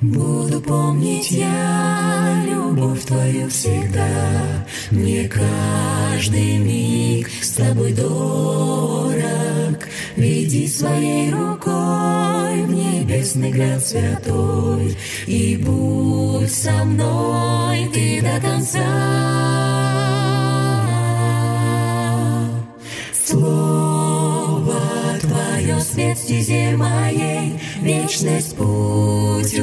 Буду помнить я любовь Твою всегда, Мне каждый миг с Тобой дорог. Веди своей рукой в небесный град святой, И будь со мной Ты до конца. Слово Твое свет стезе моей, Вечность путь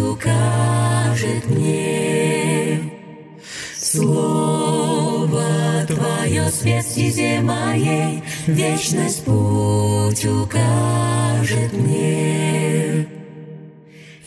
Твое свет стезе моей, Вечность путь укажет мне.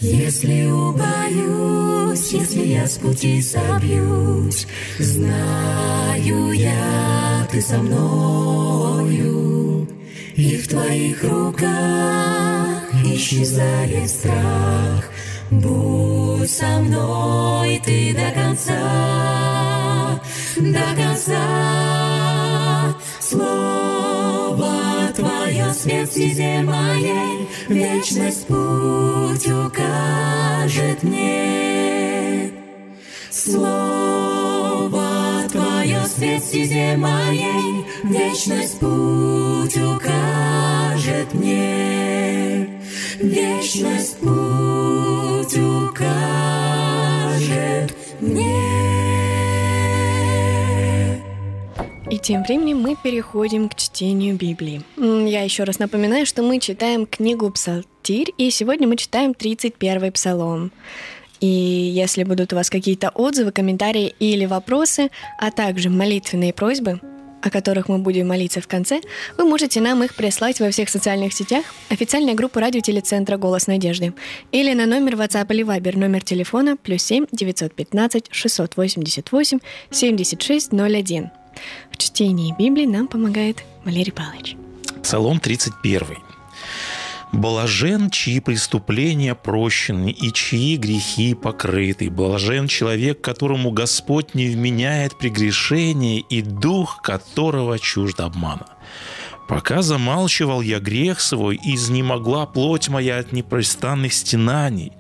Если убоюсь, если я с пути собьюсь, Знаю я, Ты со мною, И в Твоих руках исчезает страх. Будь со мной Ты до конца, до конца. Слово Твое свет стезе моей, Вечность путь укажет мне. Слово Твое свет стезе моей, Вечность путь укажет мне. Вечность путь укажет мне. Тем временем мы переходим к чтению Библии. Я еще раз напоминаю, что мы читаем книгу «Псалтирь», и сегодня мы читаем 31 псалом. И если будут у вас какие-то отзывы, комментарии или вопросы, а также молитвенные просьбы, о которых мы будем молиться в конце, вы можете нам их прислать во всех социальных сетях, официальная группа радиотелецентра «Голос надежды» или на номер WhatsApp или Viber, номер телефона плюс 7 915 688 7601. Чтении Библии нам помогает Валерий Павлович. Псалом 31. Блажен, чьи преступления прощены и чьи грехи покрыты. Блажен человек, которому Господь не вменяет прегрешение и дух которого чужд обмана. Пока замалчивал я грех свой, изнемогла плоть моя от непрестанных стенаний.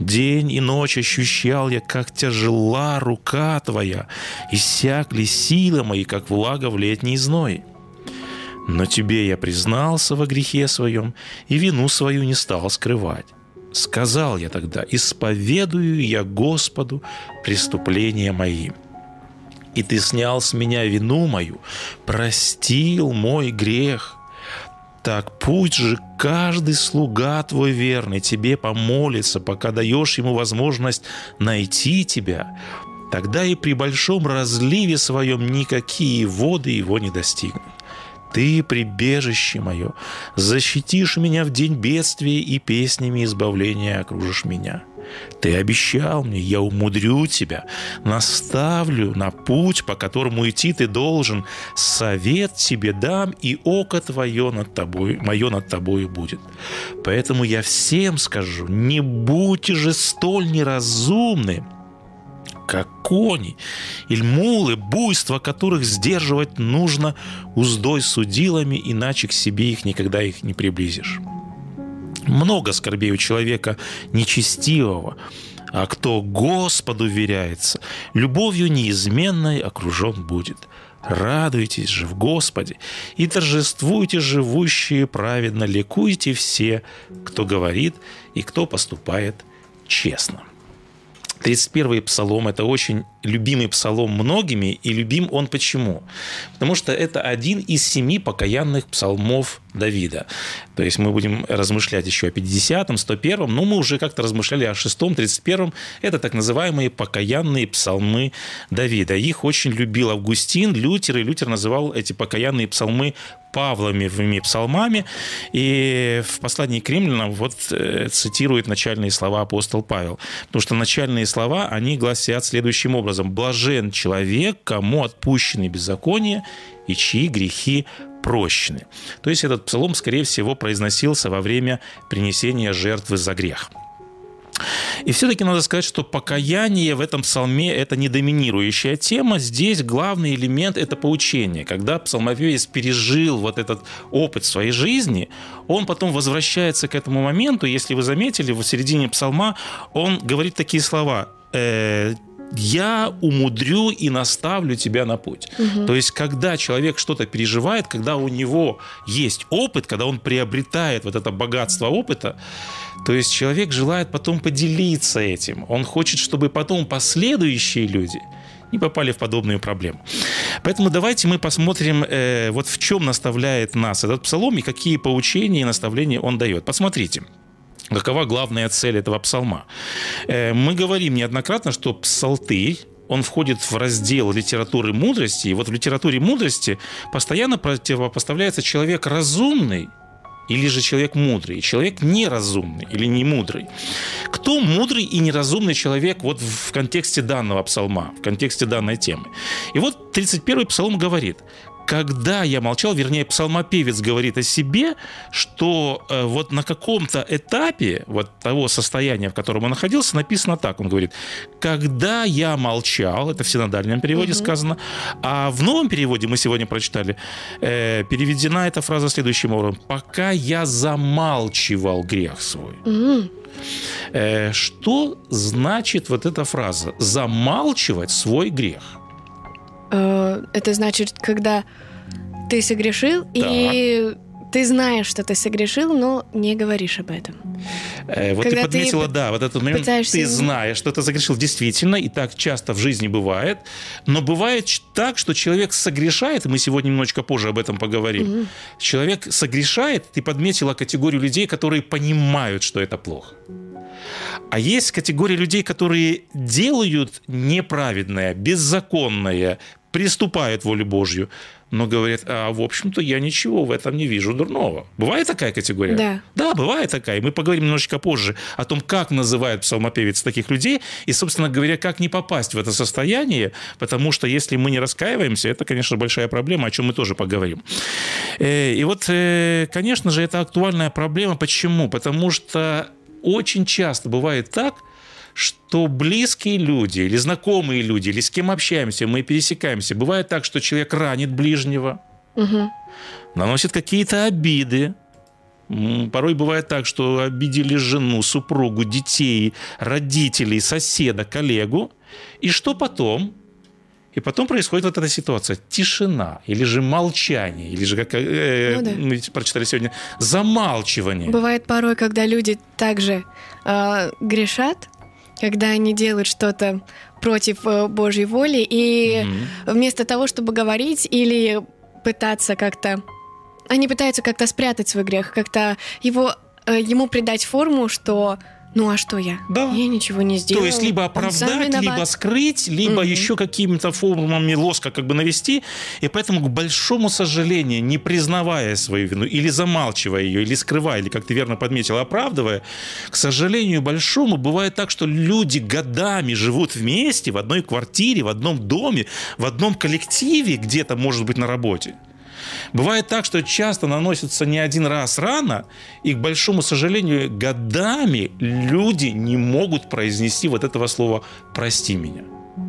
День и ночь ощущал я, как тяжела рука твоя, иссякли силы мои, как влага в летний зной. Но тебе я признался во грехе своем и вину свою не стал скрывать. Сказал я тогда, исповедую я Господу преступления мои. И ты снял с меня вину мою, простил мой грех. Так пусть же каждый слуга твой верный тебе помолится, пока даешь ему возможность найти тебя. Тогда и при большом разливе своем никакие воды его не достигнут. Ты, прибежище мое, защитишь меня в день бедствия и песнями избавления окружишь меня. Ты обещал мне, я умудрю тебя, наставлю на путь, по которому идти ты должен, совет тебе дам, и око твое над тобой, мое над тобой будет. Поэтому я всем скажу, не будьте же столь неразумны, как кони, или мулы, буйство которых сдерживать нужно уздой судилами, иначе к себе их никогда их не приблизишь. Много скорбей у человека нечестивого, а кто Господу веряется, любовью неизменной окружен будет. Радуйтесь же в Господе и торжествуйте живущие праведно, ликуйте все, кто говорит и кто поступает честно. 31-й псалом – это очень любимый псалом многими, и любим он почему? Потому что это один из семи покаянных псалмов Давида. То есть мы будем размышлять еще о 50-м, 101-м, но мы уже как-то размышляли о 6-м, 31-м. Это так называемые покаянные псалмы Давида. Их очень любил Августин, Лютер, и Лютер называл эти покаянные псалмы Павловыми псалмами. И в послании к римлянам вот э, цитирует начальные слова апостол Павел. Потому что начальные слова они гласят следующим образом. «Блажен человек, кому отпущены беззакония и чьи грехи прощены». То есть этот псалом, скорее всего, произносился во время принесения жертвы за грех. И все-таки надо сказать, что покаяние в этом псалме – это не доминирующая тема. Здесь главный элемент – это поучение. Когда псалмопевец пережил вот этот опыт своей жизни, он потом возвращается к этому моменту. Если вы заметили, в середине псалма он говорит такие слова «Э, я умудрю и наставлю тебя на путь. Угу. То есть, когда человек что-то переживает, когда у него есть опыт, когда он приобретает вот это богатство опыта, то есть человек желает потом поделиться этим. Он хочет, чтобы потом последующие люди не попали в подобную проблему. Поэтому давайте мы посмотрим, э, вот в чем наставляет нас этот псалом и какие поучения и наставления он дает. Посмотрите. Какова главная цель этого псалма? Э, мы говорим неоднократно, что псалтырь он входит в раздел литературы мудрости. И вот в литературе мудрости постоянно противопоставляется человек разумный или же человек мудрый, человек неразумный или не мудрый. Кто мудрый и неразумный человек вот в контексте данного псалма, в контексте данной темы? И вот 31-й псалом говорит, когда я молчал, вернее, псалмопевец говорит о себе, что э, вот на каком-то этапе вот того состояния, в котором он находился, написано так. Он говорит, когда я молчал, это в синодальном переводе угу. сказано, а в новом переводе мы сегодня прочитали, э, переведена эта фраза следующим образом. Пока я замалчивал грех свой. Угу. Э, что значит вот эта фраза? Замалчивать свой грех. Э, это значит, когда ты согрешил, да. и ты знаешь, что ты согрешил, но не говоришь об этом. Э, вот Когда ты подметила, ты да, вот этот момент, пытаешься... ты знаешь, что ты согрешил действительно, и так часто в жизни бывает, но бывает так, что человек согрешает, и мы сегодня немножечко позже об этом поговорим, угу. человек согрешает, ты подметила категорию людей, которые понимают, что это плохо. А есть категория людей, которые делают неправедное, беззаконное, приступают волю Божью, но говорят, а в общем-то я ничего в этом не вижу дурного. Бывает такая категория? Да. Да, бывает такая. И мы поговорим немножечко позже о том, как называет псалмопевец таких людей, и, собственно говоря, как не попасть в это состояние, потому что если мы не раскаиваемся, это, конечно, большая проблема, о чем мы тоже поговорим. Э, и вот, э, конечно же, это актуальная проблема. Почему? Потому что очень часто бывает так, что близкие люди или знакомые люди, или с кем общаемся, мы пересекаемся. Бывает так, что человек ранит ближнего, угу. наносит какие-то обиды. Порой бывает так, что обидели жену, супругу, детей, родителей, соседа, коллегу. И что потом? И потом происходит вот эта ситуация. Тишина, или же молчание, или же, как э, ну, да. мы прочитали сегодня, замалчивание. Бывает порой, когда люди также э, грешат, когда они делают что-то против э, Божьей воли, и mm-hmm. вместо того, чтобы говорить или пытаться как-то... Они пытаются как-то спрятать свой грех, как-то его, э, ему придать форму, что ну а что я? Да. Я ничего не сделала. То есть либо оправдать, либо скрыть, либо mm-hmm. еще какими-то формами лоска как бы навести. И поэтому, к большому сожалению, не признавая свою вину, или замалчивая ее, или скрывая, или, как ты верно подметила, оправдывая, к сожалению большому, бывает так, что люди годами живут вместе в одной квартире, в одном доме, в одном коллективе, где-то, может быть, на работе. Бывает так, что часто наносится не один раз рано, и, к большому сожалению, годами люди не могут произнести вот этого слова «прости меня».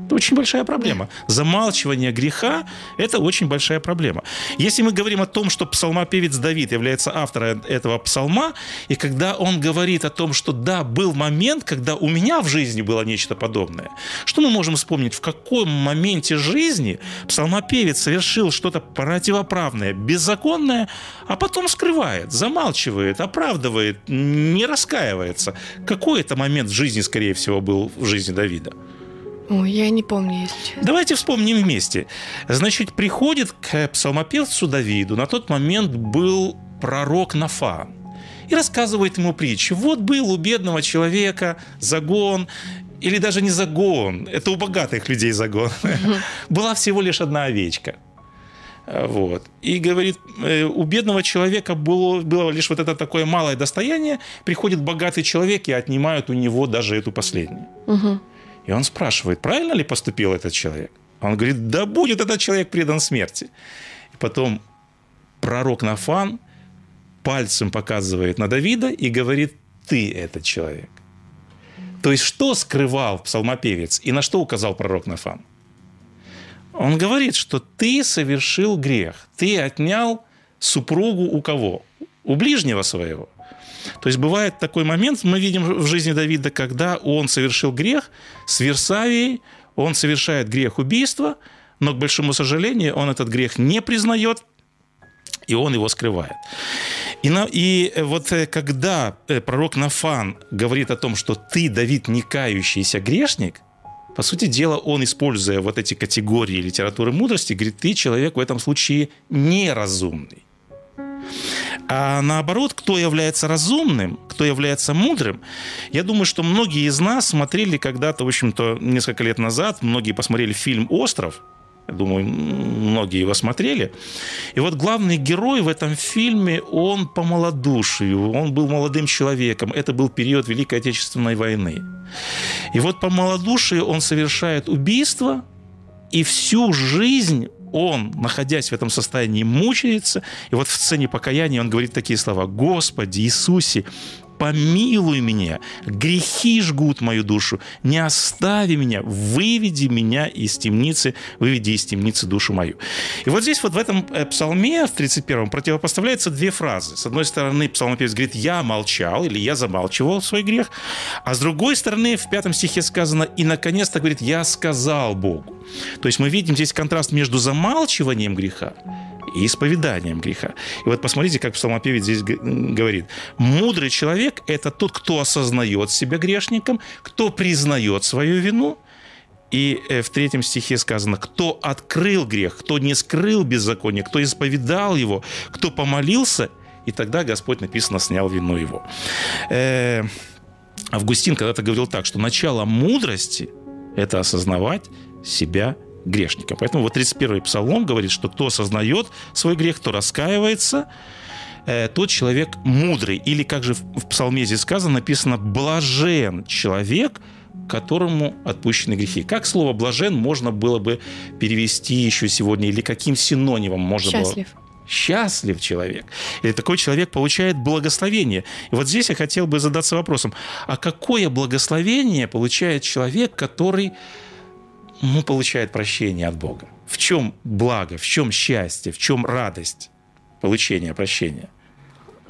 Это очень большая проблема. Замалчивание греха – это очень большая проблема. Если мы говорим о том, что псалмопевец Давид является автором этого псалма, и когда он говорит о том, что да, был момент, когда у меня в жизни было нечто подобное, что мы можем вспомнить, в каком моменте жизни псалмопевец совершил что-то противоправное, беззаконное, а потом скрывает, замалчивает, оправдывает, не раскаивается. Какой это момент в жизни, скорее всего, был в жизни Давида? Ой, я не помню, если честно. Давайте вспомним вместе. Значит, приходит к псалмопевцу Давиду. На тот момент был пророк Нафан. И рассказывает ему притчу. Вот был у бедного человека загон, или даже не загон, это у богатых людей загон. Была всего лишь одна овечка. Вот. И говорит, э, у бедного человека было, было лишь вот это такое малое достояние, приходит богатый человек и отнимают у него даже эту последнюю. Угу. И он спрашивает, правильно ли поступил этот человек? Он говорит, да будет этот человек предан смерти. И потом пророк Нафан пальцем показывает на Давида и говорит, ты этот человек. То есть, что скрывал псалмопевец и на что указал пророк Нафан? Он говорит, что ты совершил грех, ты отнял супругу у кого? У ближнего своего. То есть бывает такой момент, мы видим в жизни Давида, когда он совершил грех с Версавией, он совершает грех убийства, но, к большому сожалению, он этот грех не признает, и он его скрывает. И, на, и вот э, когда э, пророк Нафан говорит о том, что ты, Давид, не кающийся грешник, по сути дела, он, используя вот эти категории литературы мудрости, говорит, ты человек в этом случае неразумный. А наоборот, кто является разумным, кто является мудрым, я думаю, что многие из нас смотрели когда-то, в общем-то, несколько лет назад, многие посмотрели фильм «Остров», я думаю, многие его смотрели. И вот главный герой в этом фильме, он по малодушию, он был молодым человеком. Это был период Великой Отечественной войны. И вот по малодушию он совершает убийство, и всю жизнь он, находясь в этом состоянии, мучается. И вот в сцене покаяния он говорит такие слова. «Господи Иисусе, помилуй меня, грехи жгут мою душу, не остави меня, выведи меня из темницы, выведи из темницы душу мою. И вот здесь вот в этом э, псалме, в 31-м, противопоставляются две фразы. С одной стороны, псалмопевец говорит, я молчал, или я замалчивал свой грех, а с другой стороны, в пятом стихе сказано, и наконец-то говорит, я сказал Богу. То есть мы видим здесь контраст между замалчиванием греха и исповеданием греха. И вот посмотрите, как псалмопевец здесь говорит. Мудрый человек – это тот, кто осознает себя грешником, кто признает свою вину, и э, в третьем стихе сказано, кто открыл грех, кто не скрыл беззаконие, кто исповедал его, кто помолился, и тогда Господь, написано, снял вину его. Э, Августин когда-то говорил так, что начало мудрости – это осознавать себя грешника. Поэтому вот 31-й псалом говорит, что кто осознает свой грех, кто раскаивается, э, тот человек мудрый. Или, как же в псалме здесь сказано, написано «блажен человек, которому отпущены грехи». Как слово «блажен» можно было бы перевести еще сегодня? Или каким синонимом можно Счастлив. было счастлив человек. И такой человек получает благословение. И вот здесь я хотел бы задаться вопросом, а какое благословение получает человек, который ну, получает прощение от Бога. В чем благо, в чем счастье, в чем радость получения прощения?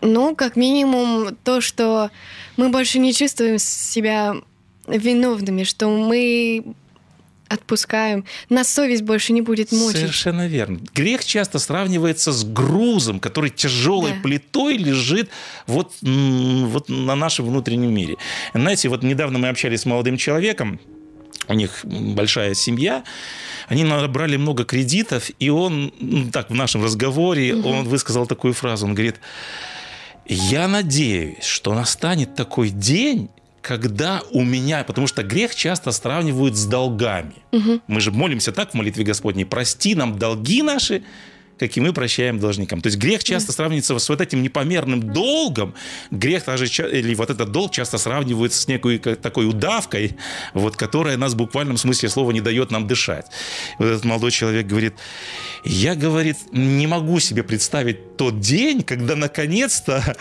Ну, как минимум, то, что мы больше не чувствуем себя виновными, что мы отпускаем, нас совесть больше не будет мучить. Совершенно верно. Грех часто сравнивается с грузом, который тяжелой да. плитой лежит вот, вот на нашем внутреннем мире. Знаете, вот недавно мы общались с молодым человеком, у них большая семья, они набрали много кредитов, и он, ну, так, в нашем разговоре, угу. он высказал такую фразу, он говорит, я надеюсь, что настанет такой день, когда у меня, потому что грех часто сравнивают с долгами. Угу. Мы же молимся так в молитве Господней, прости нам долги наши, как и мы прощаем должникам. То есть грех часто сравнивается с вот этим непомерным долгом. Грех даже, или вот этот долг часто сравнивается с некой такой удавкой, вот, которая нас в буквальном смысле слова не дает нам дышать. Вот этот молодой человек говорит, я, говорит, не могу себе представить тот день, когда наконец-то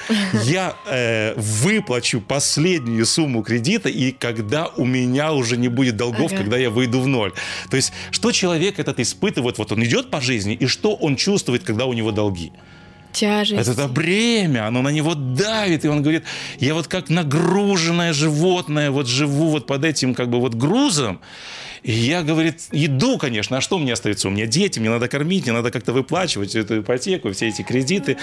я э, выплачу последнюю сумму кредита, и когда у меня уже не будет долгов, ага. когда я выйду в ноль. То есть, что человек этот испытывает, вот он идет по жизни, и что он чувствует, когда у него долги? Тяжесть. Это, это бремя, оно на него давит, и он говорит, я вот как нагруженное животное вот живу вот под этим как бы вот грузом, и я, говорит, иду, конечно, а что мне остается? У меня дети, мне надо кормить, мне надо как-то выплачивать эту ипотеку, все эти кредиты.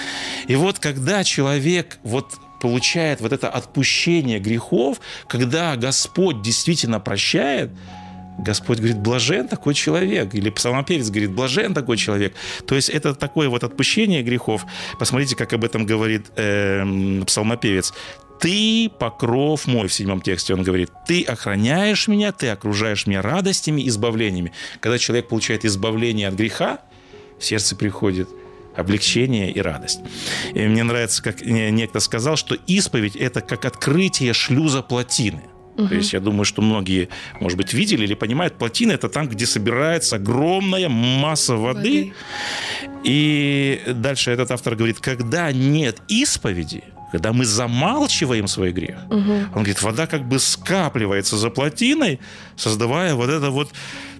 И вот когда человек вот получает вот это отпущение грехов, когда Господь действительно прощает, Господь говорит, блажен такой человек. Или псалмопевец говорит, блажен такой человек. То есть это такое вот отпущение грехов. Посмотрите, как об этом говорит э, псалмопевец. «Ты покров мой» в седьмом тексте он говорит. «Ты охраняешь меня, ты окружаешь меня радостями, избавлениями». Когда человек получает избавление от греха, в сердце приходит облегчение и радость. И мне нравится, как некто сказал, что исповедь – это как открытие шлюза плотины – То есть я думаю, что многие, может быть, видели или понимают, плотина это там, где собирается огромная масса воды. Воды. И дальше этот автор говорит, когда нет исповеди, когда мы замалчиваем свой грех, он говорит, вода как бы скапливается за плотиной, создавая вот это вот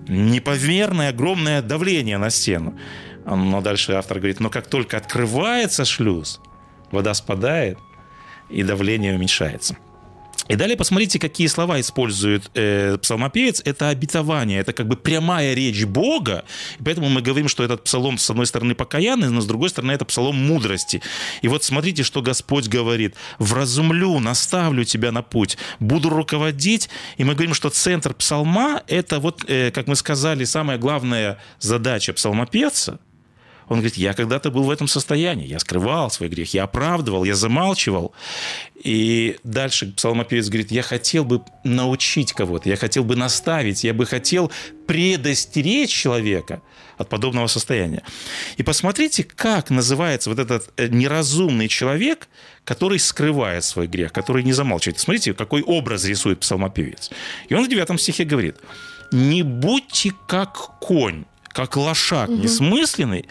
непомерное огромное давление на стену. Но дальше автор говорит, но как только открывается шлюз, вода спадает, и давление уменьшается. И далее посмотрите, какие слова использует э, псалмопевец. Это обетование, это как бы прямая речь Бога. И поэтому мы говорим, что этот псалом, с одной стороны, покаянный, но с другой стороны, это псалом мудрости. И вот смотрите, что Господь говорит. «Вразумлю, наставлю тебя на путь, буду руководить». И мы говорим, что центр псалма – это вот, э, как мы сказали, самая главная задача псалмопевца – он говорит, я когда-то был в этом состоянии, я скрывал свой грех, я оправдывал, я замалчивал. И дальше псалмопевец говорит, я хотел бы научить кого-то, я хотел бы наставить, я бы хотел предостеречь человека от подобного состояния. И посмотрите, как называется вот этот э, неразумный человек, который скрывает свой грех, который не замалчивает. Смотрите, какой образ рисует псалмопевец. И он в 9 стихе говорит, «Не будьте как конь, как лошак угу. несмысленный,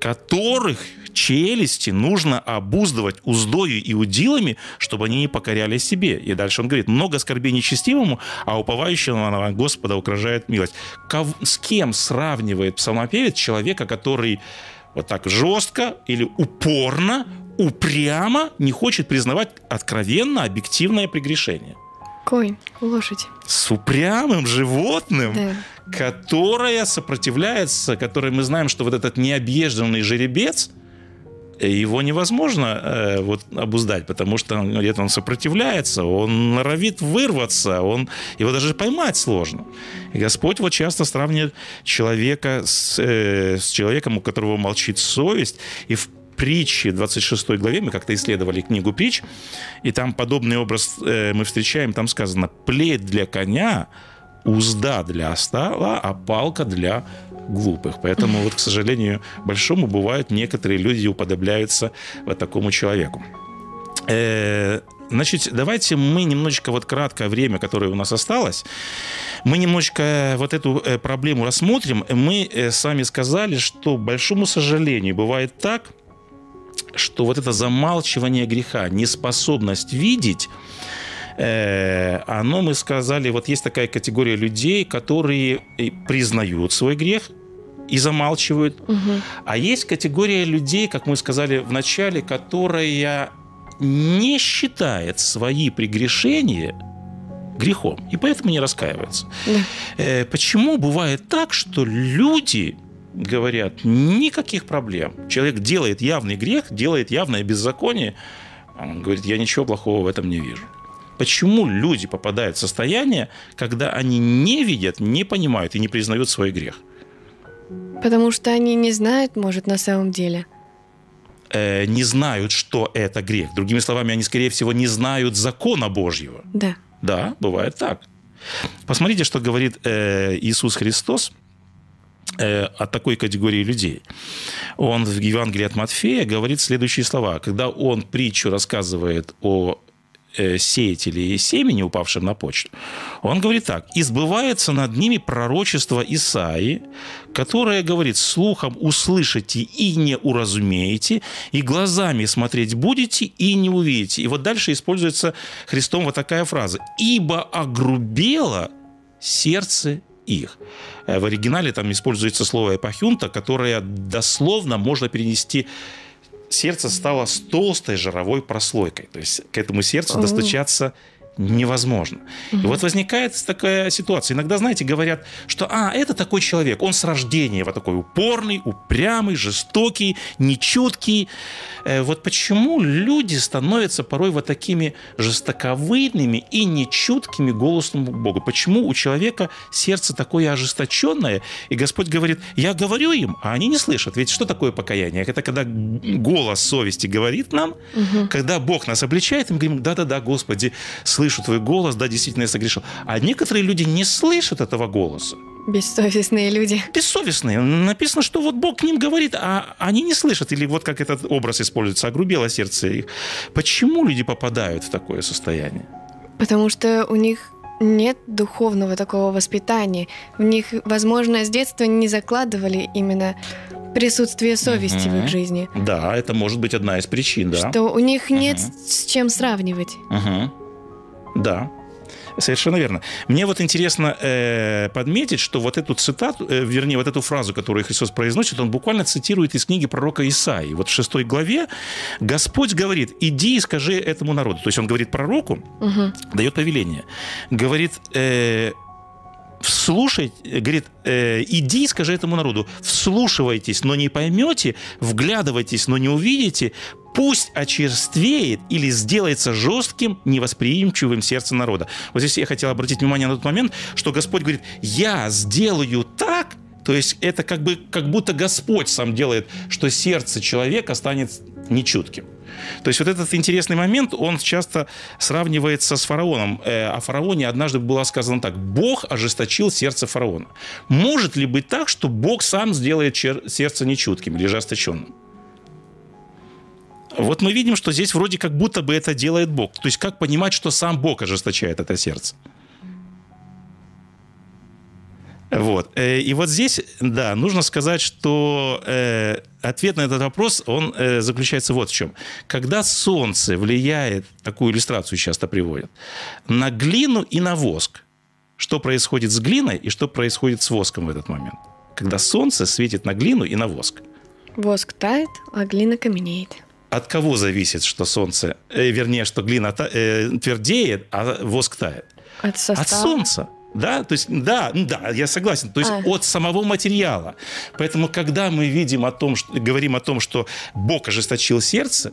которых челюсти нужно обуздывать уздою и удилами, чтобы они не покоряли себе. И дальше он говорит, много скорби нечестивому, а уповающего на Господа угрожает милость. Ков... С кем сравнивает псалмопевец человека, который вот так жестко или упорно, упрямо не хочет признавать откровенно объективное прегрешение? Конь, лошадь. С упрямым животным, Да. которое сопротивляется, которое мы знаем, что вот этот необъезженный жеребец, э, его невозможно э, вот обуздать, потому что где-то он сопротивляется, он норовит вырваться, он, его даже поймать сложно. И Господь вот часто сравнивает человека с, э, с человеком, у которого молчит совесть, и в притче 26 главе, мы как-то исследовали книгу притч, и там подобный образ э, мы встречаем, там сказано «плеть для коня, узда для остала, а палка для глупых». Поэтому, вот, к сожалению, большому бывают некоторые люди уподобляются вот такому человеку. Э, Значит, давайте мы немножечко, вот краткое время, которое у нас осталось, мы немножечко вот эту э, проблему рассмотрим. Мы э, с вами сказали, что, большому сожалению, бывает так, что вот это замалчивание греха, неспособность видеть, э, оно, мы сказали, вот есть такая категория людей, которые признают свой грех и замалчивают. А есть категория людей, как мы сказали в начале, которая не считает свои прегрешения грехом, и поэтому не раскаивается. Э, Почему бывает так, что люди говорят, никаких проблем. Человек делает явный грех, делает явное беззаконие, а он говорит, я ничего плохого в этом не вижу. Почему люди попадают в состояние, когда они не видят, не понимают и не признают свой грех? Потому что они не знают, может, на самом деле. Э, не знают, что это грех. Другими словами, они, скорее всего, не знают закона Божьего. Да. Да, бывает так. Посмотрите, что говорит э, Иисус Христос э, о такой категории людей. Он в Евангелии от Матфея говорит следующие слова. Когда он притчу рассказывает о э, сеятеле и семени, упавшем на почту, он говорит так. «Избывается над ними пророчество Исаи, которое говорит, слухом услышите и не уразумеете, и глазами смотреть будете и не увидите». И вот дальше используется Христом вот такая фраза. «Ибо огрубело сердце их». Э, В оригинале там используется слово «эпохюнта», которое дословно можно перенести сердце стало с толстой жировой прослойкой. То есть к этому сердцу О. достучаться невозможно. И вот возникает такая ситуация. Иногда, знаете, говорят, что а, это такой человек, он с рождения вот такой упорный, упрямый, жестокий, нечуткий. Э, Вот почему люди становятся порой вот такими жестоковыйными и нечуткими голосом Бога? Почему у человека сердце такое ожесточенное, и Господь говорит, я говорю им, а они не слышат. Ведь что такое покаяние? Это когда голос совести говорит нам, когда Бог нас обличает, и мы говорим, да-да-да, Господи, слышу твой голос, да, действительно я согрешил. А некоторые люди не слышат этого голоса. Бессовестные люди. Бессовестные. Написано, что вот Бог к ним говорит, а они не слышат. Или вот как этот образ используется, огрубело сердце их. Почему люди попадают в такое состояние? Потому что у них нет духовного такого воспитания. В них, возможно, с детства не закладывали именно присутствие совести в их жизни. Да, это может быть одна из причин, да. Что у них нет с чем сравнивать. Мгм. Да. Совершенно верно. Мне вот интересно э, подметить, что вот эту цитату, э, вернее, вот эту фразу, которую Христос произносит, он буквально цитирует из книги пророка Исаии. Вот в шестой главе Господь говорит, иди и скажи этому народу. То есть он говорит пророку, дает повеление. Говорит, э, вслушай, говорит, э, иди скажи этому народу, вслушивайтесь, но не поймете, вглядывайтесь, но не увидите, пусть очерствеет или сделается жестким, невосприимчивым сердце народа. Вот здесь я хотел обратить внимание на тот момент, что Господь говорит, я сделаю так, то есть это как, бы, как будто Господь сам делает, что сердце человека станет нечутким. То есть вот этот интересный момент, он часто сравнивается с фараоном. Э, О фараоне однажды было сказано так. Бог ожесточил сердце фараона. Может ли быть так, что Бог сам сделает сердце нечутким или ожесточенным? Вот мы видим, что здесь вроде как будто бы это делает Бог. То есть как понимать, что сам Бог ожесточает это сердце? Вот. Э, И вот здесь, да, нужно сказать, что э, ответ на этот вопрос, он э, заключается вот в чем. Когда солнце влияет, такую иллюстрацию часто приводят, на глину и на воск, что происходит с глиной и что происходит с воском в этот момент? Когда солнце светит на глину и на воск. Воск тает, а глина каменеет. От кого зависит, что солнце, э, вернее, что глина та- э, твердеет, а воск тает? От состава. От солнца. Да, то есть, да, да, я согласен. То есть А. от самого материала. Поэтому, когда мы видим о том, что, говорим о том, что Бог ожесточил сердце,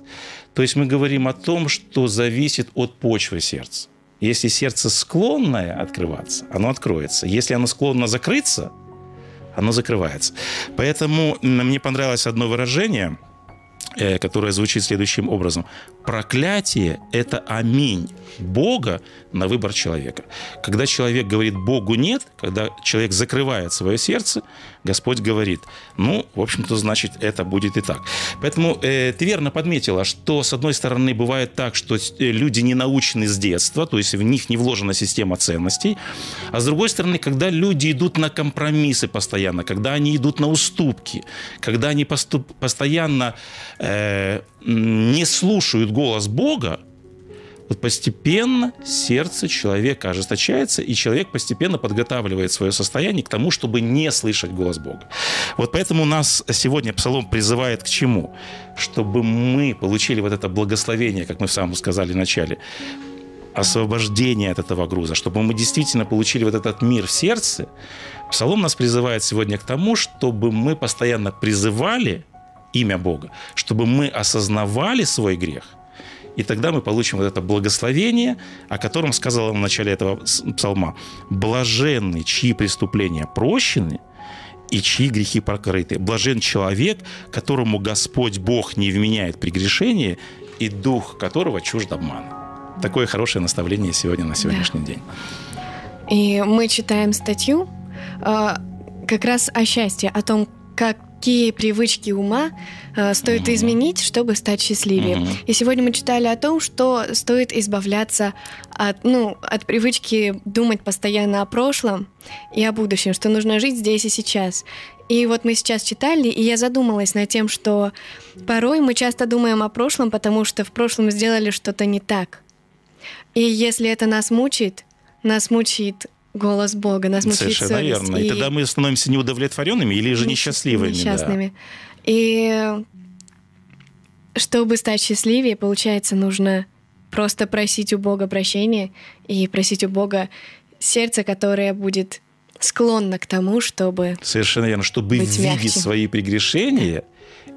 то есть мы говорим о том, что зависит от почвы сердца. Если сердце склонное открываться, оно откроется. Если оно склонно закрыться, оно закрывается. Поэтому мне понравилось одно выражение, э, которое звучит следующим образом. Проклятие – это аминь Бога на выбор человека. Когда человек говорит «Богу нет», когда человек закрывает свое сердце, Господь говорит, ну, в общем-то, значит, это будет и так. Поэтому э, ты верно подметила, что, с одной стороны, бывает так, что э, люди не научены с детства, то есть в них не вложена система ценностей, а с другой стороны, когда люди идут на компромиссы постоянно, когда они идут на уступки, когда они поступ- постоянно э, не слушают голос Бога, вот постепенно сердце человека ожесточается, и человек постепенно подготавливает свое состояние к тому, чтобы не слышать голос Бога. Вот поэтому нас сегодня Псалом призывает к чему? Чтобы мы получили вот это благословение, как мы в самом сказали в начале, освобождение от этого груза, чтобы мы действительно получили вот этот мир в сердце. Псалом нас призывает сегодня к тому, чтобы мы постоянно призывали имя Бога, чтобы мы осознавали свой грех, и тогда мы получим вот это благословение, о котором сказал в начале этого псалма. «Блаженный, чьи преступления прощены, и чьи грехи покрыты. Блажен человек, которому Господь Бог не вменяет прегрешение, и дух которого чужд обман». Такое хорошее наставление сегодня на сегодняшний день. И мы читаем статью э, как раз о счастье, о том, какие привычки ума э, стоит Мгм. изменить, чтобы стать счастливее. Мгм. И сегодня мы читали о том, что стоит избавляться от, ну, от привычки думать постоянно о прошлом и о будущем, что нужно жить здесь и сейчас. И вот мы сейчас читали, и я задумалась над тем, что порой мы часто думаем о прошлом, потому что в прошлом сделали что-то не так. И если это нас мучает, нас мучает голос Бога, нас мучает Совершенно совесть. верно. И... тогда мы становимся неудовлетворенными или же несчастливыми. да. Несчастными. И чтобы стать счастливее, получается, нужно просто просить у Бога прощения и просить у Бога сердце, которое будет склонно к тому, чтобы... Совершенно верно. Чтобы видеть мягче. свои прегрешения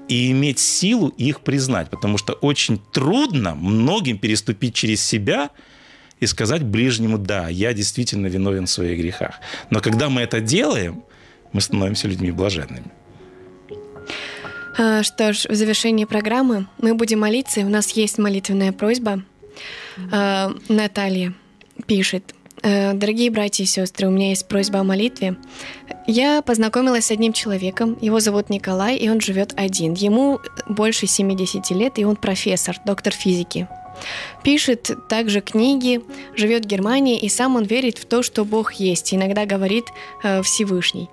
и иметь силу их признать. Потому что очень трудно многим переступить через себя и сказать ближнему, да, я действительно виновен в своих грехах. Но когда мы это делаем, мы становимся людьми блаженными. А, Что ж, в завершении программы мы будем молиться, у нас есть молитвенная просьба. А, Наталья пишет. «Э, Дорогие братья и сестры, у меня есть просьба о молитве. Я познакомилась с одним человеком, его зовут Николай, и он живет один. Ему больше 70 лет, и он профессор, доктор физики. Пишет также книги, живет в Германии, и сам он верит в то, что Бог есть, иногда говорит э, Всевышний.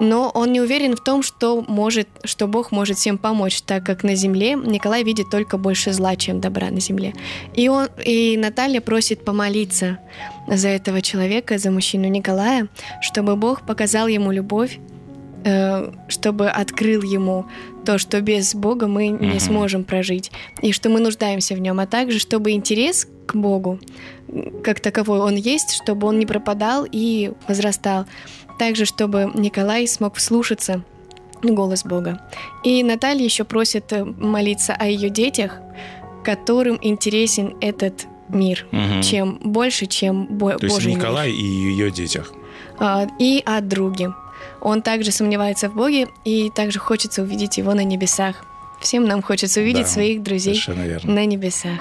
Но он не уверен в том, что, может, что Бог может всем помочь, так как на земле Николай видит только больше зла, чем добра на земле. И, он, и Наталья просит помолиться за этого человека, за мужчину Николая, чтобы Бог показал ему любовь, чтобы открыл ему то, что без Бога мы mm-hmm. не сможем прожить, и что мы нуждаемся в нем, а также чтобы интерес к Богу, как таковой он есть, чтобы он не пропадал и возрастал. Также, чтобы Николай смог вслушаться голос Бога. И Наталья еще просит э, молиться о ее детях, которым интересен этот мир, угу. чем больше, чем бо- То есть Божий Николай мир. и ее детях. А, и о друге. Он также сомневается в Боге и также хочется увидеть его на небесах. Всем нам хочется увидеть Да, своих друзей на небесах.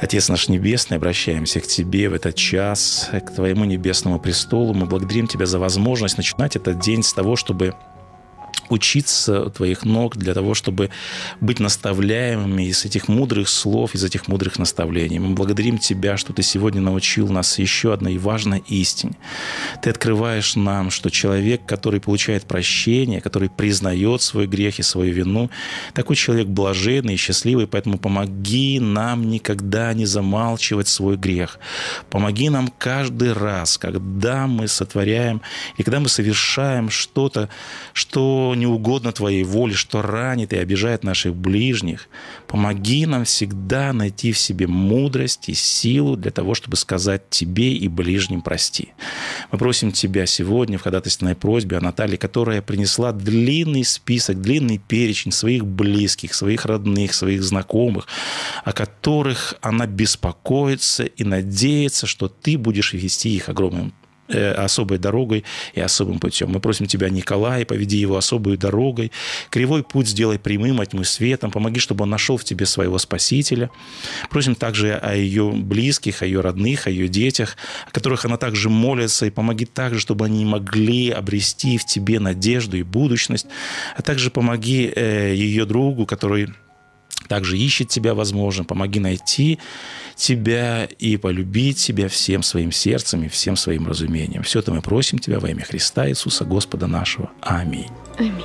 Отец наш Небесный, обращаемся к Тебе в этот час, к Твоему небесному престолу. Мы благодарим Тебя за возможность начинать этот день с того, чтобы учиться твоих ног для того, чтобы быть наставляемыми из этих мудрых слов, из этих мудрых наставлений. Мы благодарим Тебя, что Ты сегодня научил нас еще одной важной истине. Ты открываешь нам, что человек, который получает прощение, который признает свой грех и свою вину, такой человек блаженный и счастливый, поэтому помоги нам никогда не замалчивать свой грех. Помоги нам каждый раз, когда мы сотворяем и когда мы совершаем что-то, что не угодно Твоей воле, что ранит и обижает наших ближних. Помоги нам всегда найти в себе мудрость и силу для того, чтобы сказать Тебе и ближним прости. Мы просим Тебя сегодня в ходатайственной просьбе о Наталье, которая принесла длинный список, длинный перечень своих близких, своих родных, своих знакомых, о которых она беспокоится и надеется, что Ты будешь вести их огромным особой дорогой и особым путем. Мы просим Тебя, Николай, поведи его особой дорогой. Кривой путь сделай прямым, а светом. Помоги, чтобы он нашел в Тебе своего Спасителя. Просим также о ее близких, о ее родных, о ее детях, о которых она также молится. И помоги также, чтобы они могли обрести в Тебе надежду и будущность. А также помоги э, ее другу, который также ищет тебя, возможно. Помоги найти тебя и полюбить тебя всем своим сердцем и всем своим разумением. Все это мы просим тебя во имя Христа Иисуса Господа нашего. Аминь. Аминь.